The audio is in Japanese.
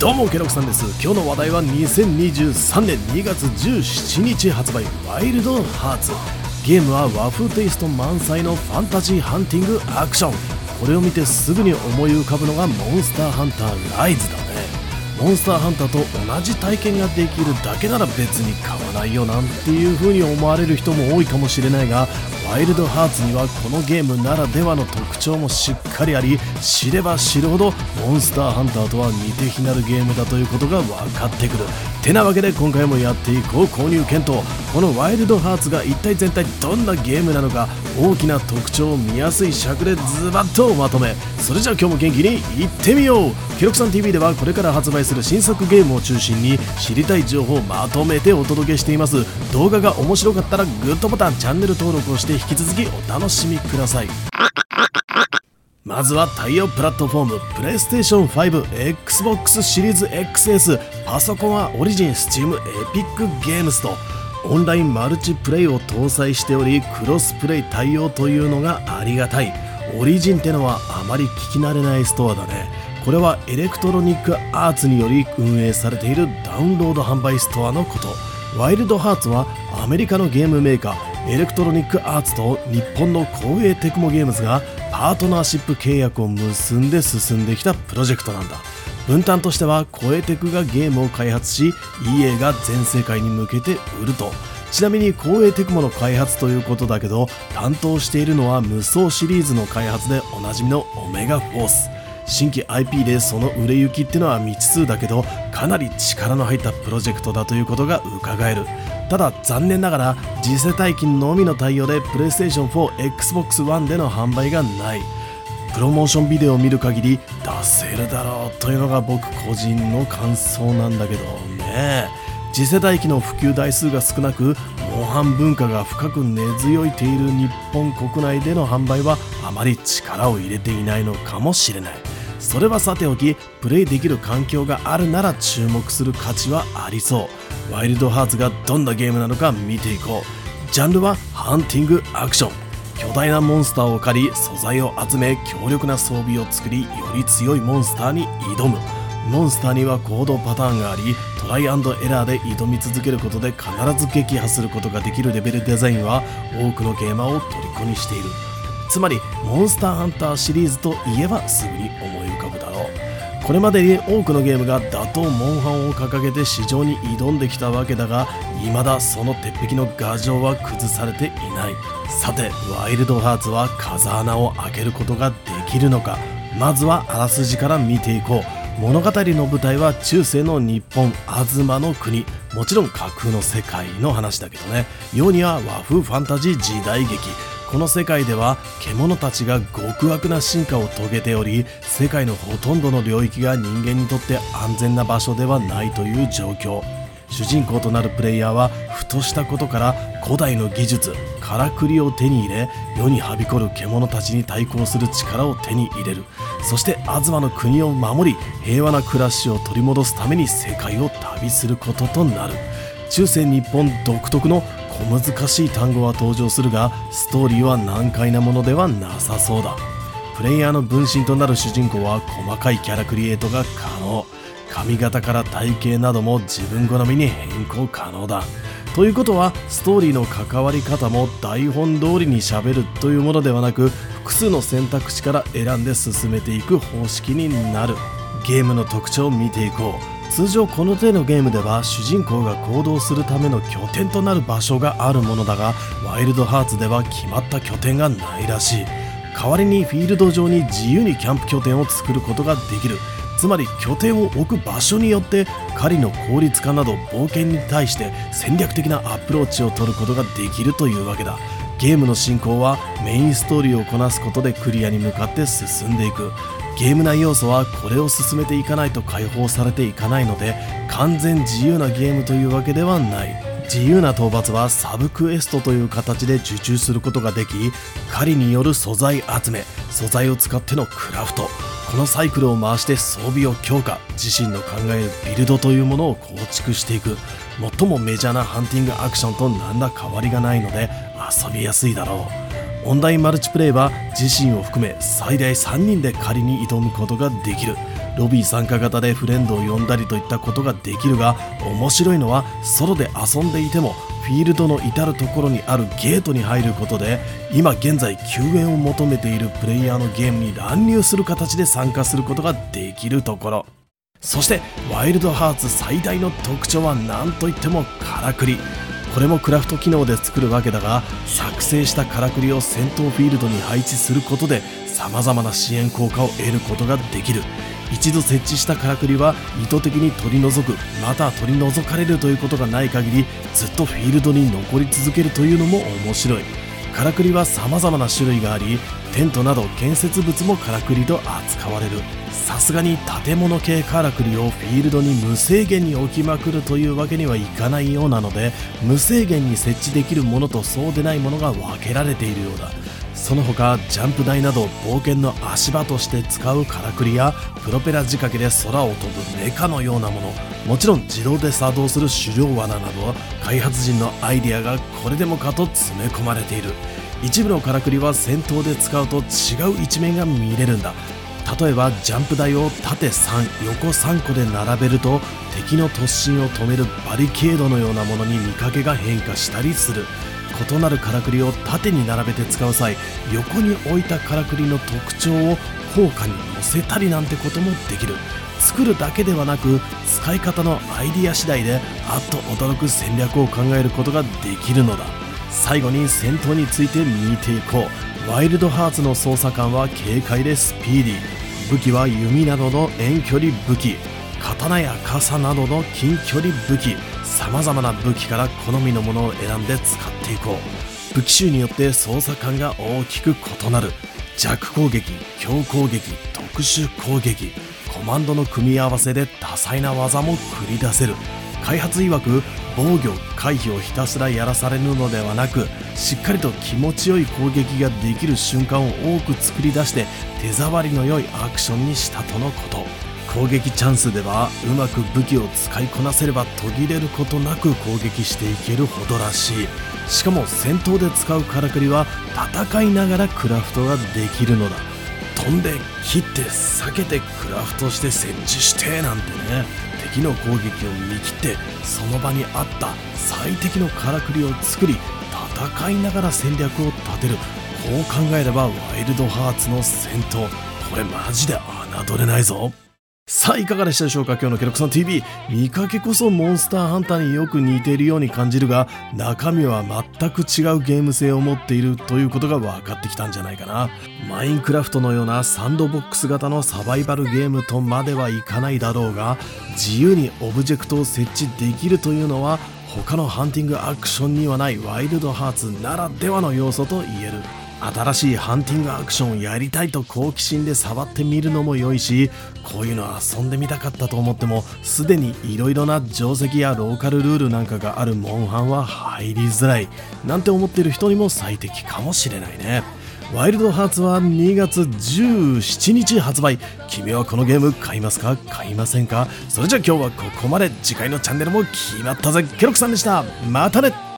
どうもケロクさんです。今日の話題は2023年2月17日発売ワイルドハーツ。ゲームは和風テイスト満載のファンタジーハンティングアクション。これを見てすぐに思い浮かぶのがモンスターハンターライズだね。モンスターハンターと同じ体験ができるだけなら別に買わないよなんていう風に思われる人も多いかもしれないがワイルドハーツにはこのゲームならではの特徴もしっかりあり知れば知るほどモンスターハンターとは似て非なるゲームだということが分かってくる。てなわけで今回もやっていこう購入検討。このワイルドハーツが一体全体どんなゲームなのか大きな特徴を見やすい尺でズバッとまとめ。それじゃあ今日も元気にいってみよう。記録さん TV ではこれから発売する新作ゲームを中心に知りたい情報をまとめてお届けしています。動画が面白かったらグッドボタンチャンネル登録をして引き続きお楽しみください。まずは対応プラットフォームプレイステーション 5XBOX シリーズ XS パソコンは Origin Steam Epic Games とオンラインマルチプレイを搭載しておりクロスプレイ対応というのがありがたい。 Origin ってのはあまり聞き慣れないストアだね。これは Electronic Arts により運営されているダウンロード販売ストアのこと。 WILD HEARTS はアメリカのゲームメーカー Electronic Arts と日本のコーエーテクモゲームスがパートナーシップ契約を結んで進んできたプロジェクトなんだ。分担としてはコエテクがゲームを開発し EA が全世界に向けて売ると。ちなみに光栄テクモの開発ということだけど担当しているのは無双シリーズの開発でおなじみのオメガフォース。新規 IP でその売れ行きってのは未知数だけどかなり力の入ったプロジェクトだということが伺える。ただ残念ながら次世代機のみの対応で PlayStation 4 Xbox One での販売がない。プロモーションビデオを見る限り出せるだろうというのが僕個人の感想なんだけどね。次世代機の普及台数が少なくモンハン文化が深く根強いている日本国内での販売はあまり力を入れていないのかもしれない。それはさておきプレイできる環境があるなら注目する価値はありそう。ワイルドハーツがどんなゲームなのか見ていこう。ジャンルはハンティングアクション。巨大なモンスターを借り素材を集め強力な装備を作りより強いモンスターに挑む。モンスターには行動パターンがありトライアンドエラーで挑み続けることで必ず撃破することができるレベルデザインは多くのゲーマーを虜にしている。つまりモンスターハンターシリーズといえばすぐに思い浮かぶだろう。これまでに多くのゲームが打倒モンハンを掲げて市場に挑んできたわけだが未だその鉄壁の牙城は崩されていない。さてワイルドハーツは風穴を開けることができるのか。まずはあらすじから見ていこう。物語の舞台は中世の日本東の国。もちろん架空の世界の話だけどね。世には和風ファンタジー時代劇。この世界では獣たちが極悪な進化を遂げており世界のほとんどの領域が人間にとって安全な場所ではないという状況。主人公となるプレイヤーはふとしたことから古代の技術からくりを手に入れ世にはびこる獣たちに対抗する力を手に入れる。そして東の国を守り平和な暮らしを取り戻すために世界を旅することとなる。中世日本独特の小難しい単語は登場するがストーリーは難解なものではなさそうだ。プレイヤーの分身となる主人公は細かいキャラクリエイトが可能。髪型から体型なども自分好みに変更可能だ。ということはストーリーの関わり方も台本通りにしゃべるというものではなく複数の選択肢から選んで進めていく方式になる。ゲームの特徴を見ていこう。通常この手のゲームでは主人公が行動するための拠点となる場所があるものだがワイルドハーツでは決まった拠点がないらしい。代わりにフィールド上に自由にキャンプ拠点を作ることができる。つまり拠点を置く場所によって狩りの効率化など冒険に対して戦略的なアプローチを取ることができるというわけだ。ゲームの進行はメインストーリーをこなすことでクリアに向かって進んでいく。ゲーム内要素はこれを進めていかないと解放されていかないので完全自由なゲームというわけではない。自由な討伐はサブクエストという形で受注することができ狩りによる素材集め素材を使ってのクラフト。このサイクルを回して装備を強化自身の考えるビルドというものを構築していく。最もメジャーなハンティングアクションと何ら変わりがないので遊びやすいだろう。オンラインマルチプレイは自身を含め最大3人で狩りに挑むことができる。ロビー参加型でフレンドを呼んだりといったことができるが面白いのはソロで遊んでいてもフィールドの至る所にあるゲートに入ることで今現在救援を求めているプレイヤーのゲームに乱入する形で参加することができるところ。そしてワイルドハーツ最大の特徴は何といってもからくりこれもクラフト機能で作るわけだが作成したからくりを戦闘フィールドに配置することでさまざまな支援効果を得ることができる。一度設置したからくりは意図的に取り除くまた取り除かれるということがない限りずっとフィールドに残り続けるというのも面白い。からくりは様々な種類がありテントなど建設物もからくりと扱われる。さすがに建物系からくりをフィールドに無制限に置きまくるというわけにはいかないようなので無制限に設置できるものとそうでないものが分けられているようだ。その他ジャンプ台など冒険の足場として使うからくりやプロペラ仕掛けで空を飛ぶメカのようなもの。もちろん自動で作動する狩猟罠など開発陣のアイデアがこれでもかと詰め込まれている。一部のからくりは戦闘で使うと違う一面が見れるんだ。例えばジャンプ台を縦3横3個で並べると敵の突進を止めるバリケードのようなものに見かけが変化したりする。異なるからくりを縦に並べて使う際横に置いたからくりの特徴を効果に乗せたりなんてこともできる。作るだけではなく使い方のアイディア次第であっと驚く戦略を考えることができるのだ。最後に戦闘について見ていこう。ワイルドハーツの操作感は軽快でスピーディー。武器は弓などの遠距離武器。刀や傘などの近距離武器。様々な武器から好みのものを選んで使っていこう。武器種によって操作感が大きく異なる。弱攻撃強攻撃特殊攻撃。コマンドの組み合わせで多彩な技も繰り出せる。開発曰く防御回避をひたすらやらされるのではなくしっかりと気持ちよい攻撃ができる瞬間を多く作り出して手触りの良いアクションにしたとのこと。攻撃チャンスではうまく武器を使いこなせれば途切れることなく攻撃していけるほどらしい。しかも戦闘で使うからくりは戦いながらクラフトができるのだ。飛んで切って避けてクラフトして設置してなんてね。敵の攻撃を見切ってその場にあった最適のからくりを作り戦いながら戦略を立てる。こう考えればワイルドハーツの戦闘。これマジで侮れないぞ。さあいかがでしたでしょうか？今日のケロクソン TV 見かけこそモンスターハンターによく似ているように感じるが中身は全く違うゲーム性を持っているということが分かってきたんじゃないかな。マインクラフトのようなサンドボックス型のサバイバルゲームとまではいかないだろうが自由にオブジェクトを設置できるというのは他のハンティングアクションにはないワイルドハーツならではの要素と言える。新しいハンティングアクションをやりたいと好奇心で触ってみるのも良いしこういうの遊んでみたかったと思ってもすでに色々な定石やローカルルールなんかがあるモンハンは入りづらいなんて思ってる人にも最適かもしれないね。ワイルドハーツは2月17日発売。君はこのゲーム買いますか買いませんか？それじゃ今日はここまで。次回のチャンネルも決まったぜ。ケロクさんでした。またね。